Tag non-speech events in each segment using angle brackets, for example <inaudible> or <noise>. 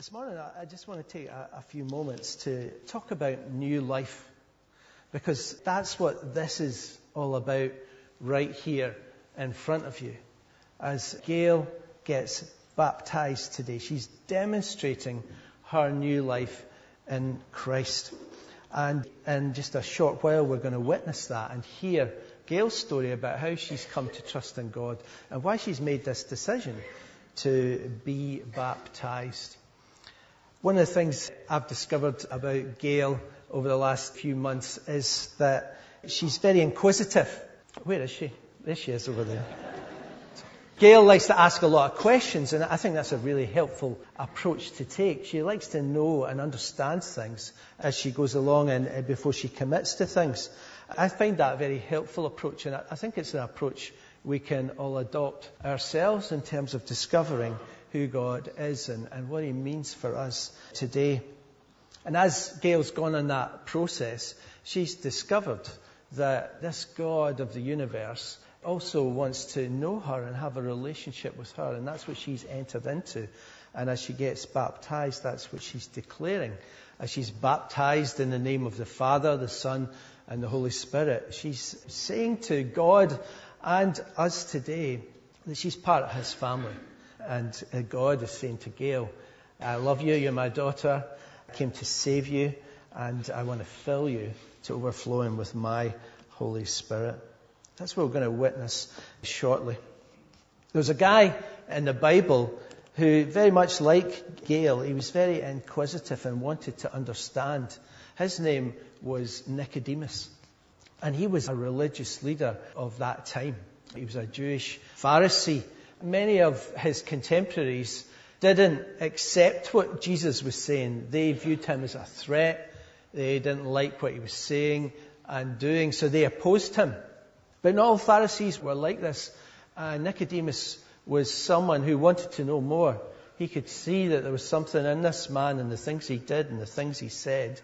This morning, I just want to take a, a, few moments to talk about new life because that's what this is all about right here in front of you. As Gail gets baptized today, she's demonstrating her new life in Christ. And in just a short while, we're going to witness that and hear Gail's story about how she's come to trust in God and why she's made this decision to be baptized. One of the things I've discovered about Gail over the last few months is that she's very inquisitive. Where is she? There she is over there. Gail likes to ask a lot of questions, and I think that's a really helpful approach to take. She likes to know and understand things as she goes along and before she commits to things. I find that a very helpful approach, and I think it's an approach we can all adopt ourselves in terms of discovering who God is and, and what He means for us today. And as Gail's gone on that process, she's discovered that this God of the universe also wants to know her and have a relationship with her, and that's what she's entered into. And as she gets baptized, that's what she's declaring. As she's baptized in the name of the Father, the Son, and the Holy Spirit, she's saying to God and us today that she's part of His family. And uh, God is saying to Gail, I love you, you're my daughter. I came to save you, and I want to fill you to overflowing with my Holy Spirit. That's what we're going to witness shortly. There was a guy in the Bible who, very much like Gail, he was very inquisitive and wanted to understand. His name was Nicodemus. And he was a religious leader of that time. He was a Jewish Pharisee many of his contemporaries didn't accept what Jesus was saying. They viewed him as a threat. They didn't like what he was saying and doing, so they opposed him. But not all Pharisees were like this. Uh, Nicodemus was someone who wanted to know more. He could see that there was something in this man and the things he did and the things he said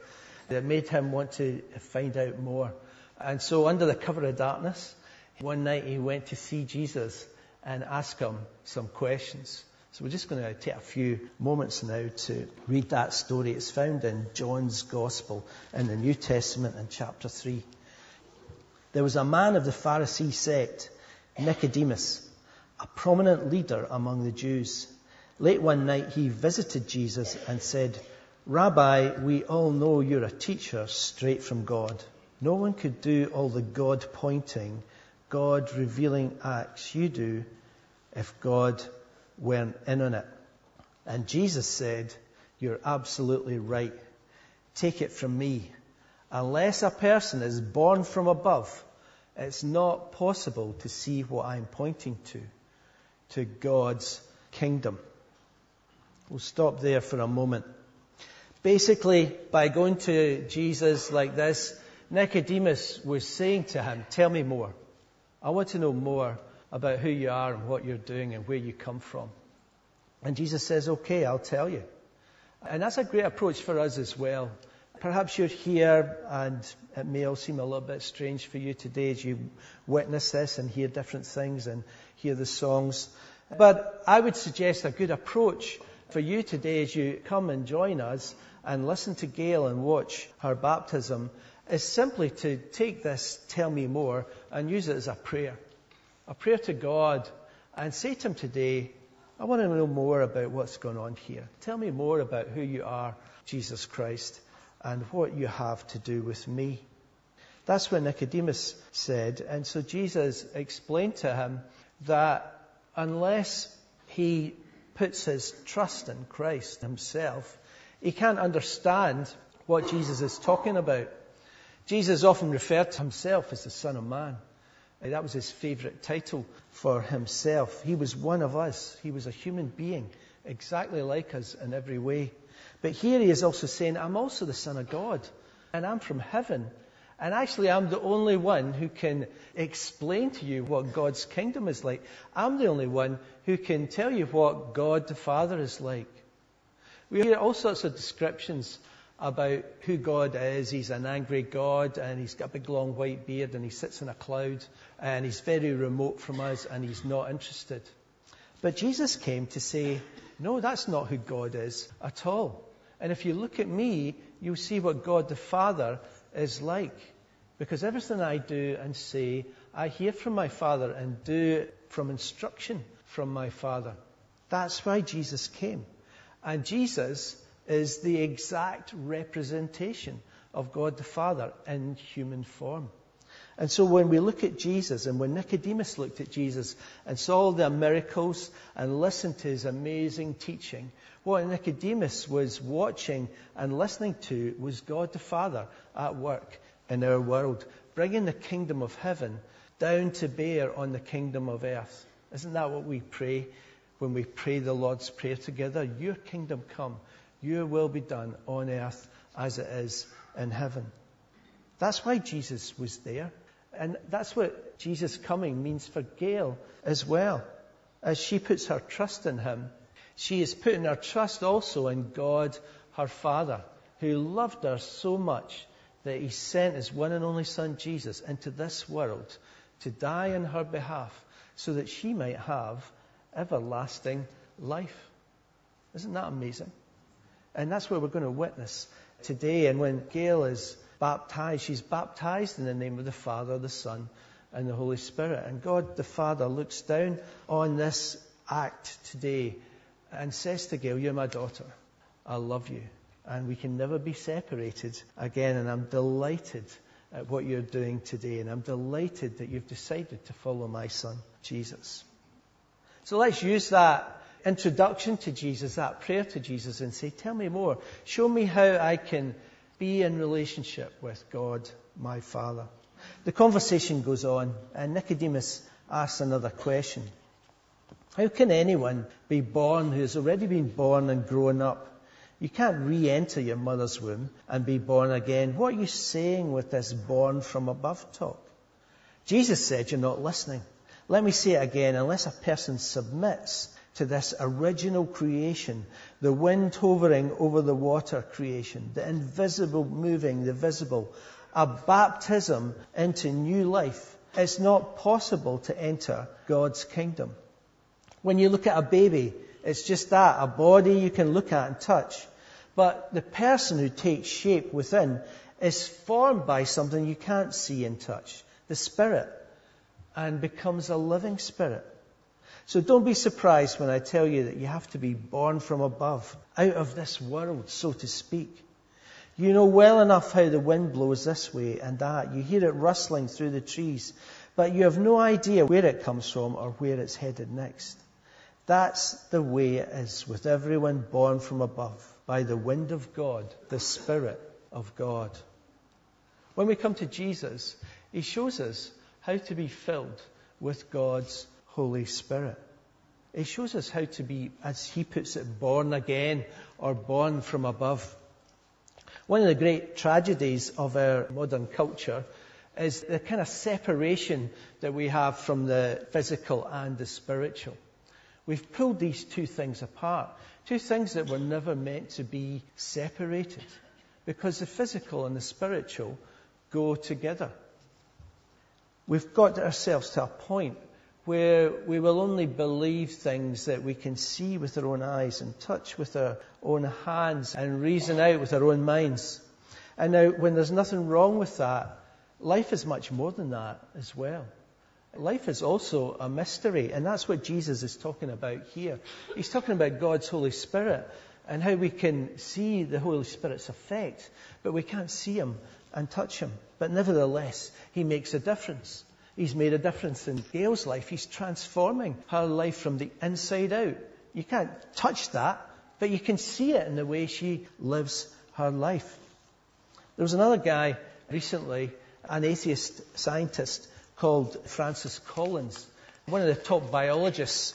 that made him want to find out more. And so, under the cover of darkness, one night he went to see Jesus and ask him some questions. So we're just going to take a few moments now to read that story. It's found in John's Gospel in the New Testament in chapter 3. There was a man of the Pharisee sect, Nicodemus, a prominent leader among the Jews. Late one night he visited Jesus and said, Rabbi, we all know you're a teacher straight from God. No one could do all the God pointing, God revealing acts you do if God weren't in on it. And Jesus said, You're absolutely right. Take it from me. Unless a person is born from above, it's not possible to see what I'm pointing to, to God's kingdom. We'll stop there for a moment. Basically, by going to Jesus like this, Nicodemus was saying to him, Tell me more. I want to know more about who you are and what you're doing and where you come from. And Jesus says, okay, I'll tell you. And that's a great approach for us as well. Perhaps you're here and it may all seem a little bit strange for you today as you witness this and hear different things and hear the songs. But I would suggest a good approach for you today as you come and join us and listen to Gail and watch her baptism is simply to take this tell me more and use it as a prayer a prayer to God and say to Him today, I want to know more about what's going on here. Tell me more about who you are, Jesus Christ, and what you have to do with me. That's what Nicodemus said. And so Jesus explained to him that unless he puts his trust in Christ himself, he can't understand what Jesus is talking about. Jesus often referred to himself as the Son of Man. That was his favorite title for himself. He was one of us. He was a human being, exactly like us in every way. But here he is also saying, I'm also the Son of God, and I'm from heaven. And actually, I'm the only one who can explain to you what God's kingdom is like. I'm the only one who can tell you what God the Father is like. We hear all sorts of descriptions about who God is. He's an angry God and he's got a big long white beard and he sits in a cloud and he's very remote from us and he's not interested. But Jesus came to say, No, that's not who God is at all. And if you look at me, you'll see what God the Father is like. Because everything I do and say, I hear from my Father and do from instruction from my Father. That's why Jesus came. And Jesus is the exact representation of God the Father in human form. And so when we look at Jesus and when Nicodemus looked at Jesus and saw the miracles and listened to his amazing teaching, what Nicodemus was watching and listening to was God the Father at work in our world, bringing the kingdom of heaven down to bear on the kingdom of earth. Isn't that what we pray when we pray the Lord's Prayer together? Your kingdom come, your will be done on earth as it is in heaven. That's why Jesus was there. And that's what Jesus coming means for Gail as well. As she puts her trust in him, she is putting her trust also in God, her Father, who loved her so much that he sent his one and only Son, Jesus, into this world to die on her behalf so that she might have everlasting life. Isn't that amazing? And that's what we're going to witness today. And when Gail is baptized. She's baptized in the name of the Father, the Son, and the Holy Spirit. And God the Father looks down on this act today and says to Gail, You're my daughter. I love you. And we can never be separated again. And I'm delighted at what you're doing today. And I'm delighted that you've decided to follow my son, Jesus. So let's use that introduction to Jesus, that prayer to Jesus, and say, Tell me more. Show me how I can be in relationship with God, my Father. The conversation goes on, and Nicodemus asks another question. How can anyone be born who has already been born and grown up? You can't re enter your mother's womb and be born again. What are you saying with this born from above talk? Jesus said, You're not listening. Let me say it again. Unless a person submits to this original creation, the wind hovering over the water creation, the invisible moving the visible, a baptism into new life. It's not possible to enter God's kingdom. When you look at a baby, it's just that, a body you can look at and touch. But the person who takes shape within is formed by something you can't see and touch, the spirit, and becomes a living spirit. So don't be surprised when I tell you that you have to be born from above, out of this world, so to speak. You know well enough how the wind blows this way and that. You hear it rustling through the trees, but you have no idea where it comes from or where it's headed next. That's the way it is with everyone born from above, by the wind of God, the Spirit of God. When we come to Jesus, He shows us how to be filled with God's Holy Spirit. It shows us how to be, as he puts it, born again or born from above. One of the great tragedies of our modern culture is the kind of separation that we have from the physical and the spiritual. We've pulled these two things apart, two things that were never meant to be separated, because the physical and the spiritual go together. We've got ourselves to a point where we will only believe things that we can see with our own eyes and touch with our own hands and reason out with our own minds. And now, when there's nothing wrong with that, life is much more than that as well. Life is also a mystery, and that's what Jesus is talking about here. He's talking about God's Holy Spirit and how we can see the Holy Spirit's effect, but we can't see Him and touch Him. But nevertheless, He makes a difference. He's made a difference in Gail's life. He's transforming her life from the inside out. You can't touch that, but you can see it in the way she lives her life. There was another guy recently, an atheist scientist called Francis Collins, one of the top biologists,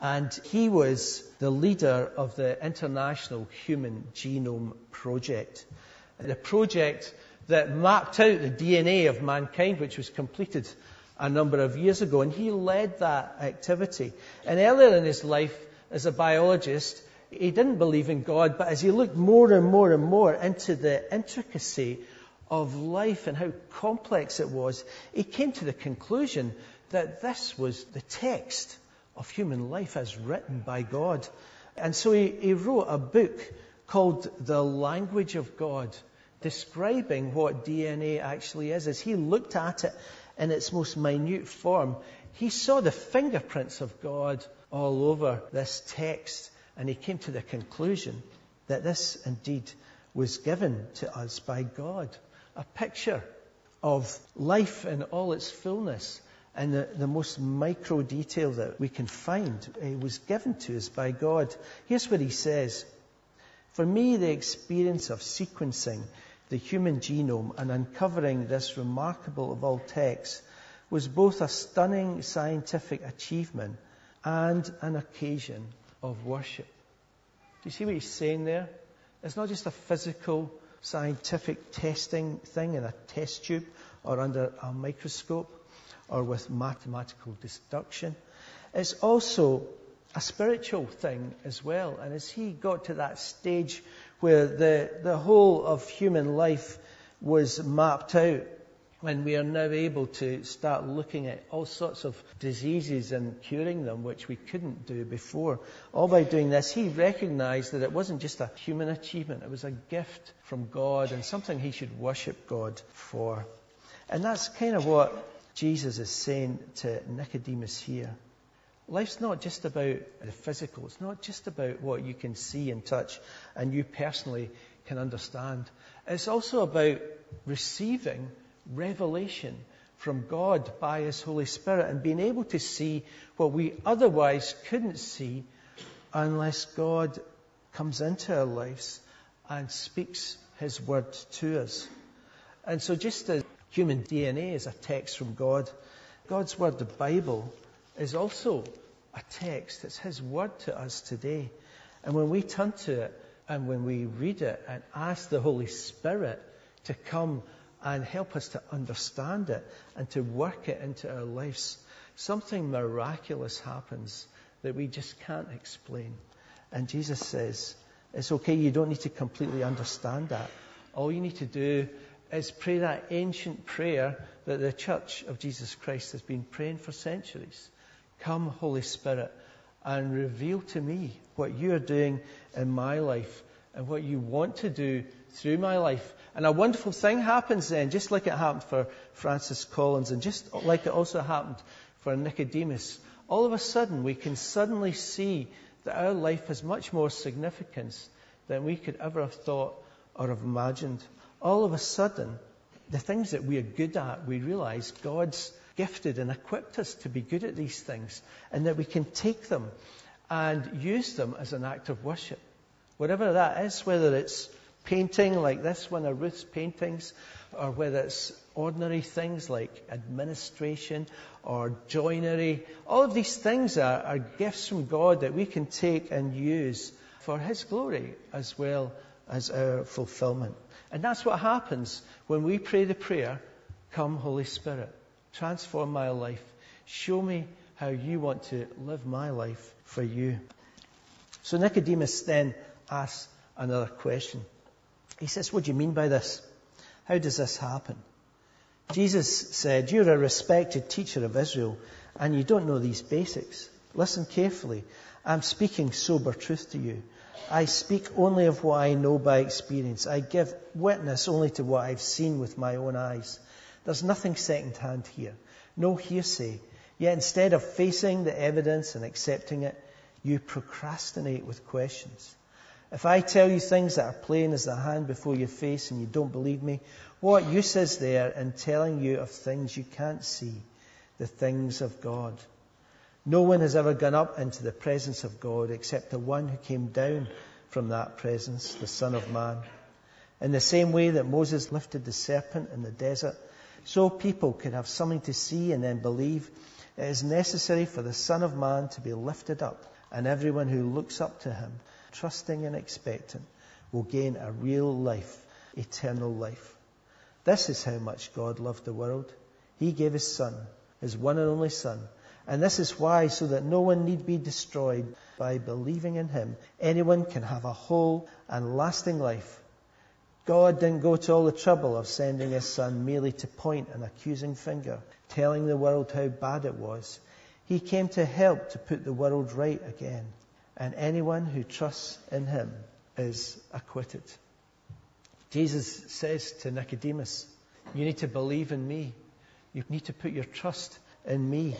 and he was the leader of the International Human Genome Project. The project that mapped out the DNA of mankind, which was completed a number of years ago. And he led that activity. And earlier in his life, as a biologist, he didn't believe in God, but as he looked more and more and more into the intricacy of life and how complex it was, he came to the conclusion that this was the text of human life as written by God. And so he, he wrote a book called The Language of God, describing what DNA actually is. As he looked at it in its most minute form, he saw the fingerprints of God all over this text, and he came to the conclusion that this indeed was given to us by God. A picture of life in all its fullness and the, the most micro detail that we can find was given to us by God. Here's what he says. For me, the experience of sequencing the human genome and uncovering this remarkable of all texts was both a stunning scientific achievement and an occasion of worship. Do you see what he's saying there? It's not just a physical scientific testing thing in a test tube or under a microscope or with mathematical deduction. It's also a spiritual thing as well. And as he got to that stage where the, the whole of human life was mapped out, and we are now able to start looking at all sorts of diseases and curing them, which we couldn't do before. All by doing this, he recognized that it wasn't just a human achievement, it was a gift from God and something he should worship God for. And that's kind of what Jesus is saying to Nicodemus here. Life's not just about the physical. It's not just about what you can see and touch and you personally can understand. It's also about receiving revelation from God by His Holy Spirit and being able to see what we otherwise couldn't see unless God comes into our lives and speaks His word to us. And so just as human DNA is a text from God, God's word, the Bible, is also a text. It's His word to us today. And when we turn to it and when we read it and ask the Holy Spirit to come and help us to understand it and to work it into our lives, something miraculous happens that we just can't explain. And Jesus says, it's okay, you don't need to completely understand that. All you need to do is pray that ancient prayer that the Church of Jesus Christ has been praying for centuries. Come, Holy Spirit, and reveal to me what you are doing in my life and what you want to do through my life. And a wonderful thing happens then, just like it happened for Francis Collins and just like it also happened for Nicodemus. All of a sudden, we can suddenly see that our life has much more significance than we could ever have thought or have imagined. All of a sudden, the things that we are good at, we realize God's gifted and equipped us to be good at these things, and that we can take them and use them as an act of worship. Whatever that is, whether it's painting like this one of Ruth's paintings, or whether it's ordinary things like administration or joinery, all of these things are, are gifts from God that we can take and use for His glory as well as our fulfillment. And that's what happens when we pray the prayer, Come, Holy Spirit. Transform my life. Show me how you want to live my life for you. So Nicodemus then asks another question. He says, What do you mean by this? How does this happen? Jesus said, You're a respected teacher of Israel, and you don't know these basics. Listen carefully. I'm speaking sober truth to you. I speak only of what I know by experience. I give witness only to what I've seen with my own eyes. There's nothing second hand here, no hearsay. Yet instead of facing the evidence and accepting it, you procrastinate with questions. If I tell you things that are plain as the hand before your face and you don't believe me, what use is there in telling you of things you can't see, the things of God? No one has ever gone up into the presence of God except the one who came down from that presence, the Son of Man. In the same way that Moses lifted the serpent in the desert, so people could have something to see and then believe. It is necessary for the Son of Man to be lifted up, and everyone who looks up to him, trusting and expectant, will gain a real life, eternal life. This is how much God loved the world. He gave his Son, his one and only Son. And this is why, so that no one need be destroyed by believing in him, anyone can have a whole and lasting life God didn't go to all the trouble of sending his son merely to point an accusing finger, telling the world how bad it was. He came to help to put the world right again. and anyone who trusts in him is acquitted. Jesus says to Nicodemus, You need to believe in me. You need to put your trust in me.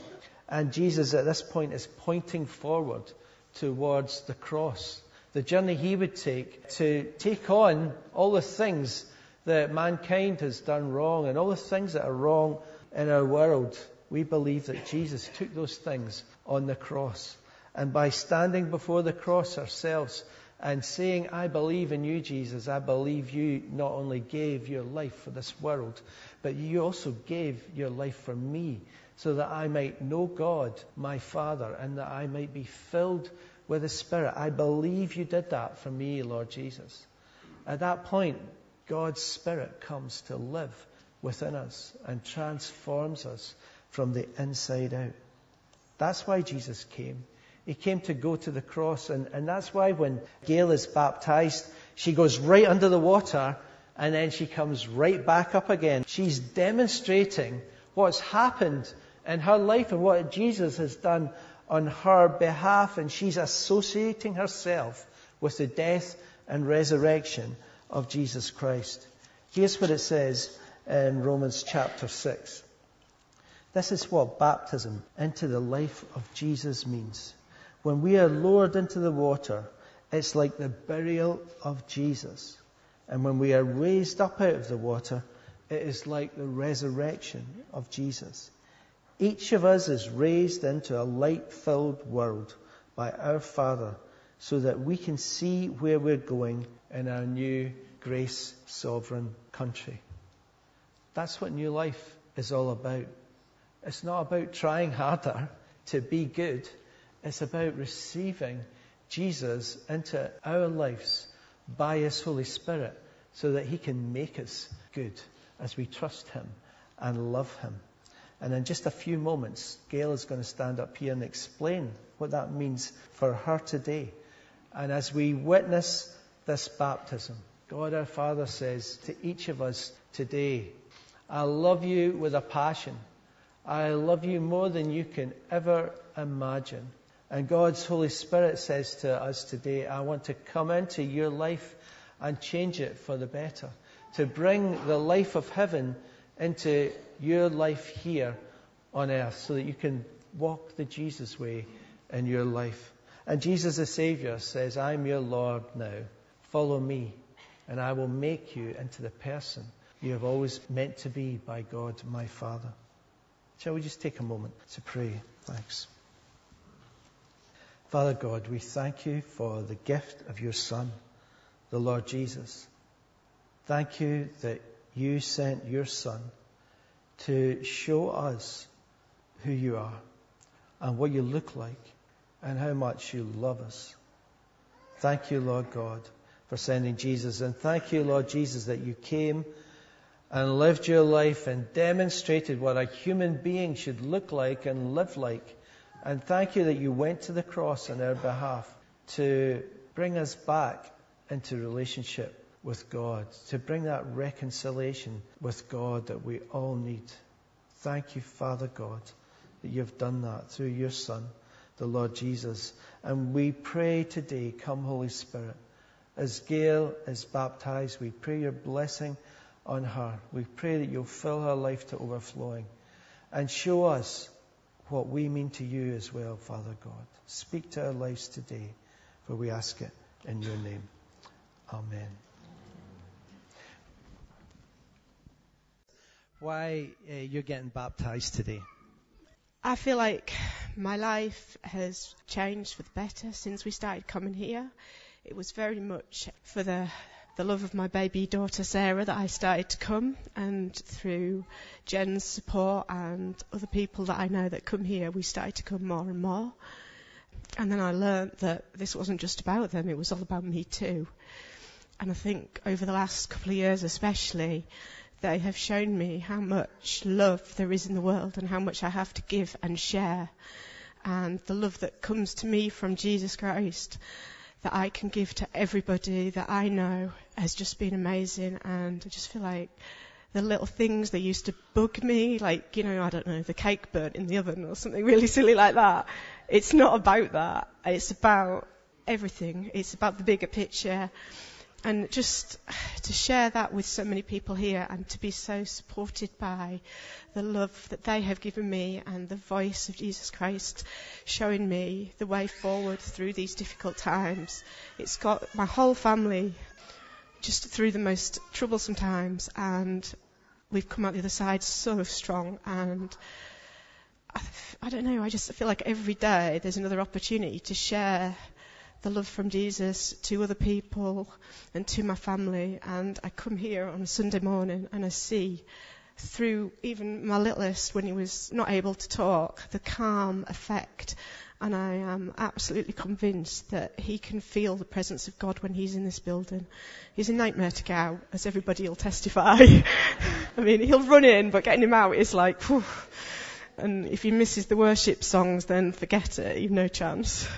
And Jesus at this point is pointing forward towards the cross, the journey he would take to take on all the things that mankind has done wrong and all the things that are wrong in our world. We believe that Jesus took those things on the cross. And by standing before the cross ourselves and saying, I believe in you, Jesus, I believe you not only gave your life for this world, but you also gave your life for me so that I might know God, my Father, and that I might be filled with the Spirit. I believe you did that for me, Lord Jesus. At that point, God's Spirit comes to live within us and transforms us from the inside out. That's why Jesus came. He came to go to the cross, and, and that's why when Gail is baptized, she goes right under the water and then she comes right back up again. She's demonstrating what's happened in her life and what Jesus has done on her behalf, and she's associating herself with the death and resurrection of Jesus Christ. Here's what it says in Romans chapter 6. This is what baptism into the life of Jesus means. When we are lowered into the water, it's like the burial of Jesus. And when we are raised up out of the water, it is like the resurrection of Jesus. Each of us is raised into a light filled world by our Father so that we can see where we're going in our new grace sovereign country. That's what new life is all about. It's not about trying harder to be good. It's about receiving Jesus into our lives by His Holy Spirit so that He can make us good as we trust Him and love Him. And in just a few moments, Gail is going to stand up here and explain what that means for her today. And as we witness this baptism, God our Father says to each of us today, I love you with a passion. I love you more than you can ever imagine. And God's Holy Spirit says to us today, I want to come into your life and change it for the better. To bring the life of heaven into your life here on earth so that you can walk the Jesus way in your life. And Jesus the Savior says, I'm your Lord now. Follow me, and I will make you into the person you have always meant to be by God, my Father. Shall we just take a moment to pray? Thanks. Father God, we thank you for the gift of your Son, the Lord Jesus. Thank you that you sent your Son to show us who you are and what you look like and how much you love us. Thank you, Lord God, for sending Jesus. And thank you, Lord Jesus, that you came and lived your life and demonstrated what a human being should look like and live like and thank you that you went to the cross on our behalf to bring us back into relationship with God, to bring that reconciliation with God that we all need. Thank you, Father God, that you've done that through your Son, the Lord Jesus. And we pray today, come Holy Spirit, as Gail is baptized, we pray your blessing on her. We pray that you'll fill her life to overflowing and show us what we mean to you as well, Father God. Speak to our lives today, for we ask it in your name. Amen. Why uh, you're getting baptized today? I feel like my life has changed for the better since we started coming here. It was very much for the the love of my baby daughter Sarah that I started to come, and through Jen's support and other people that I know that come here, we started to come more and more. And then I learnt that this wasn't just about them, it was all about me too. And I think over the last couple of years especially, they have shown me how much love there is in the world and how much I have to give and share. And the love that comes to me from Jesus Christ that I can give to everybody that I know has just been amazing. And I just feel like the little things that used to bug me, like, you know, I don't know, the cake burnt in the oven or something <laughs> really silly like that. It's not about that. It's about everything. It's about the bigger picture. And just to share that with so many people here and to be so supported by the love that they have given me and the voice of Jesus Christ showing me the way forward through these difficult times. It's got my whole family just through the most troublesome times and we've come out the other side so strong and I, I don't know, I just feel like every day there's another opportunity to share the love from Jesus to other people and to my family. And I come here on a Sunday morning and I see through even my littlest when he was not able to talk, the calm effect. And I am absolutely convinced that he can feel the presence of God when he's in this building. He's a nightmare to get out, as everybody will testify. <laughs> I mean, he'll run in, but getting him out is like, whew. And if he misses the worship songs, then forget it. You've no chance.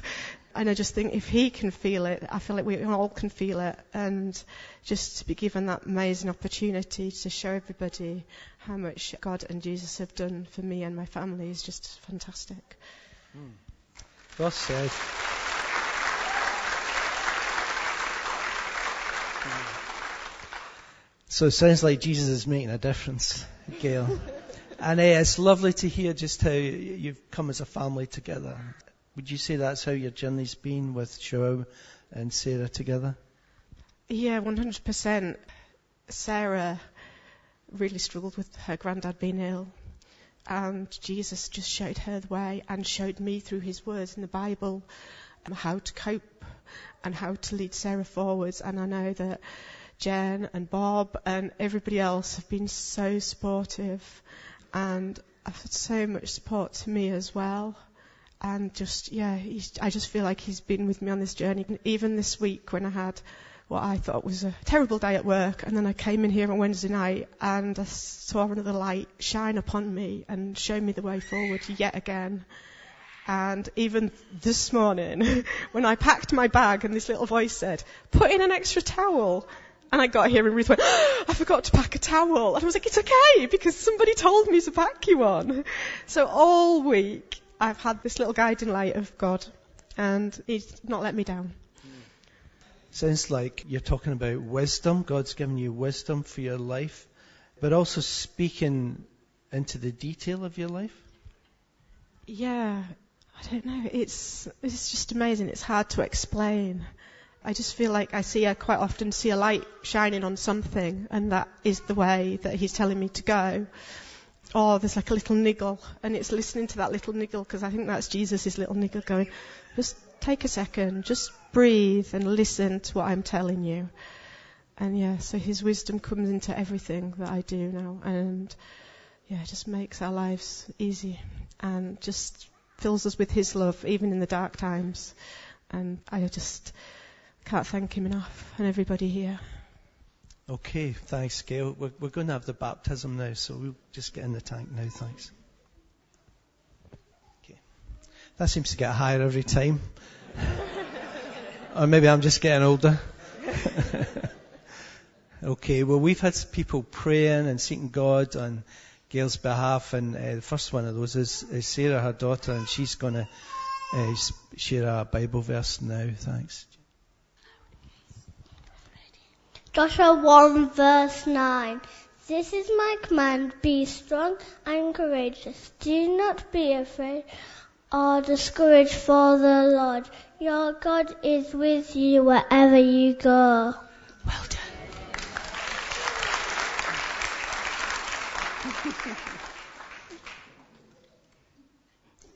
And I just think if he can feel it, I feel like we all can feel it. And just to be given that amazing opportunity to show everybody how much God and Jesus have done for me and my family is just fantastic. Mm. Well said. So it sounds like Jesus is making a difference, Gail. <laughs> and uh, it's lovely to hear just how you've come as a family together. Would you say that's how your journey's been with Joao and Sarah together? Yeah, 100%. Sarah really struggled with her granddad being ill. And Jesus just showed her the way and showed me through his words in the Bible um, how to cope and how to lead Sarah forwards. And I know that Jen and Bob and everybody else have been so supportive and I've had so much support to me as well and just yeah, I just feel like he's been with me on this journey. Even this week when I had what I thought was a terrible day at work, and then I came in here on Wednesday night and I saw another light shine upon me and show me the way forward yet again. And even this morning, <laughs> when I packed my bag and this little voice said, put in an extra towel. And I got here and Ruth went, oh, I forgot to pack a towel. And I was like, it's okay because somebody told me to pack you one. So all week I've had this little guiding light of God, and He's not let me down. Sounds like you're talking about wisdom. God's given you wisdom for your life, but also speaking into the detail of your life. Yeah, I don't know. It's it's just amazing. It's hard to explain. I just feel like I see, I quite often see a light shining on something, and that is the way that He's telling me to go oh, there's like a little niggle, and it's listening to that little niggle because I think that's Jesus' little niggle going, just take a second, just breathe and listen to what I'm telling you. And yeah, so his wisdom comes into everything that I do now, and yeah, it just makes our lives easy and just fills us with his love, even in the dark times. And I just can't thank him enough, and everybody here. Okay, thanks, Gail. We're, we're going to have the baptism now, so we'll just get in the tank now, thanks. Okay. That seems to get higher every time. <laughs> or maybe I'm just getting older. <laughs> okay, well, we've had people praying and seeking God on Gail's behalf, and uh, the first one of those is, is Sarah, her daughter, and she's going to uh, share a Bible verse now. Thanks. Joshua 1 verse 9. This is my command. Be strong and courageous. Do not be afraid or discouraged for the Lord. Your God is with you wherever you go. Well done. <laughs>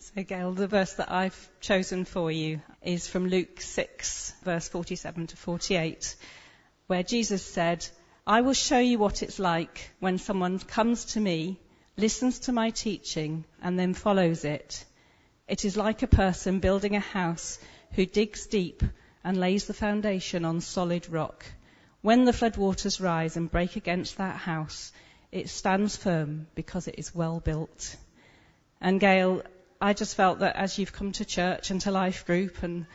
So, Gail, the verse that I've chosen for you is from Luke 6, verse 47 to 48 where Jesus said, I will show you what it's like when someone comes to me, listens to my teaching, and then follows it. It is like a person building a house who digs deep and lays the foundation on solid rock. When the floodwaters rise and break against that house, it stands firm because it is well built. And Gail, I just felt that as you've come to church and to life group and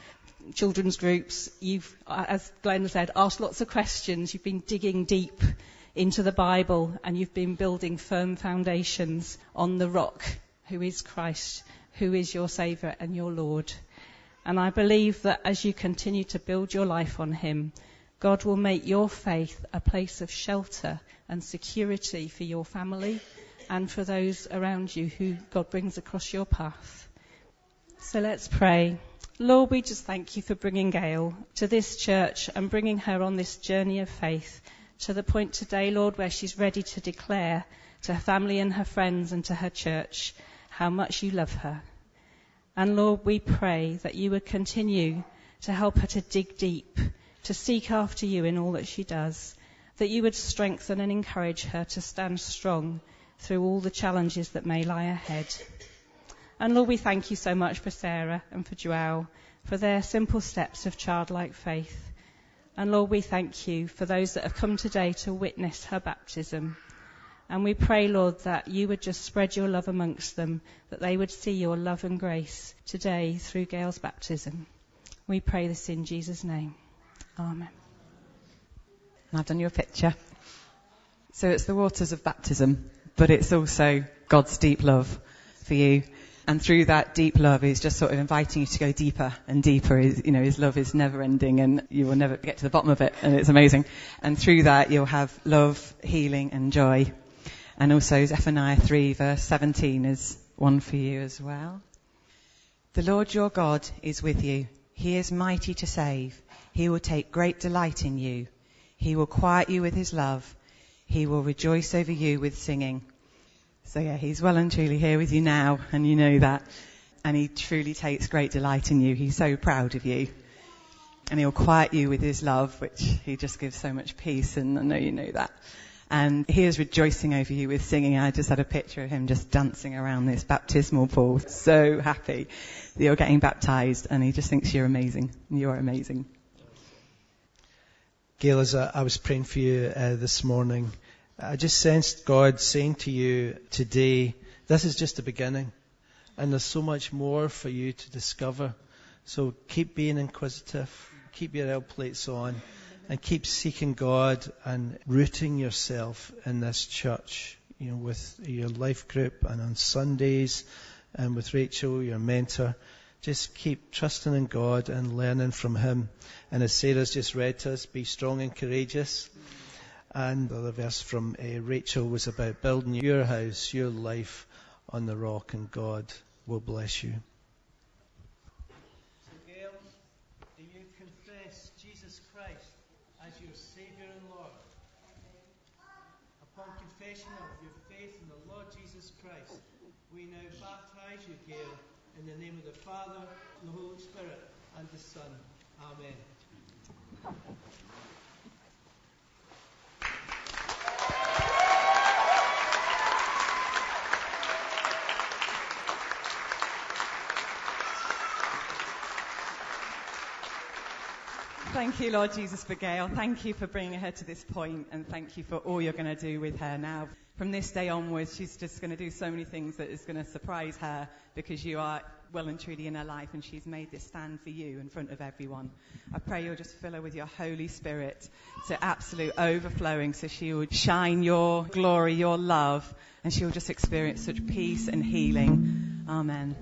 children's groups, you've, as Glenn said, asked lots of questions. You've been digging deep into the Bible and you've been building firm foundations on the rock who is Christ, who is your Saviour and your Lord. And I believe that as you continue to build your life on Him, God will make your faith a place of shelter and security for your family and for those around you who God brings across your path. So let's pray. Lord, we just thank you for bringing Gail to this church and bringing her on this journey of faith to the point today, Lord, where she's ready to declare to her family and her friends and to her church how much you love her. And Lord, we pray that you would continue to help her to dig deep, to seek after you in all that she does, that you would strengthen and encourage her to stand strong through all the challenges that may lie ahead. And Lord, we thank you so much for Sarah and for Joelle, for their simple steps of childlike faith. And Lord, we thank you for those that have come today to witness her baptism. And we pray, Lord, that you would just spread your love amongst them, that they would see your love and grace today through Gail's baptism. We pray this in Jesus' name. Amen. I've done you a picture. So it's the waters of baptism, but it's also God's deep love for you. And through that deep love, He's just sort of inviting you to go deeper and deeper. You know, His love is never ending and you will never get to the bottom of it and it's amazing. And through that, you'll have love, healing and joy. And also Zephaniah 3 verse 17 is one for you as well. The Lord your God is with you. He is mighty to save. He will take great delight in you. He will quiet you with his love. He will rejoice over you with singing. So yeah, he's well and truly here with you now, and you know that. And he truly takes great delight in you. He's so proud of you. And he'll quiet you with his love, which he just gives so much peace, and I know you know that. And he is rejoicing over you with singing. I just had a picture of him just dancing around this baptismal pool, so happy that you're getting baptized, and he just thinks you're amazing. You're amazing. Gail, as I, I was praying for you uh, this morning, I just sensed God saying to you today, this is just the beginning. And there's so much more for you to discover. So keep being inquisitive, keep your L plates on, and keep seeking God and rooting yourself in this church, you know, with your life group and on Sundays and with Rachel, your mentor. Just keep trusting in God and learning from Him. And as Sarah's just read to us, be strong and courageous. And the verse from uh, Rachel was about building your house, your life on the rock, and God will bless you. So, Gail, do you confess Jesus Christ as your Saviour and Lord? Upon confession of your faith in the Lord Jesus Christ, we now baptize you, Gail, in the name of the Father, the Holy Spirit, and the Son. Amen. Thank you, Lord Jesus, for Gail. Thank you for bringing her to this point, and thank you for all you're going to do with her now. From this day onwards, she's just going to do so many things that is going to surprise her because you are well and truly in her life, and she's made this stand for you in front of everyone. I pray you'll just fill her with your Holy Spirit to absolute overflowing so she will shine your glory, your love, and she will just experience such peace and healing. Amen.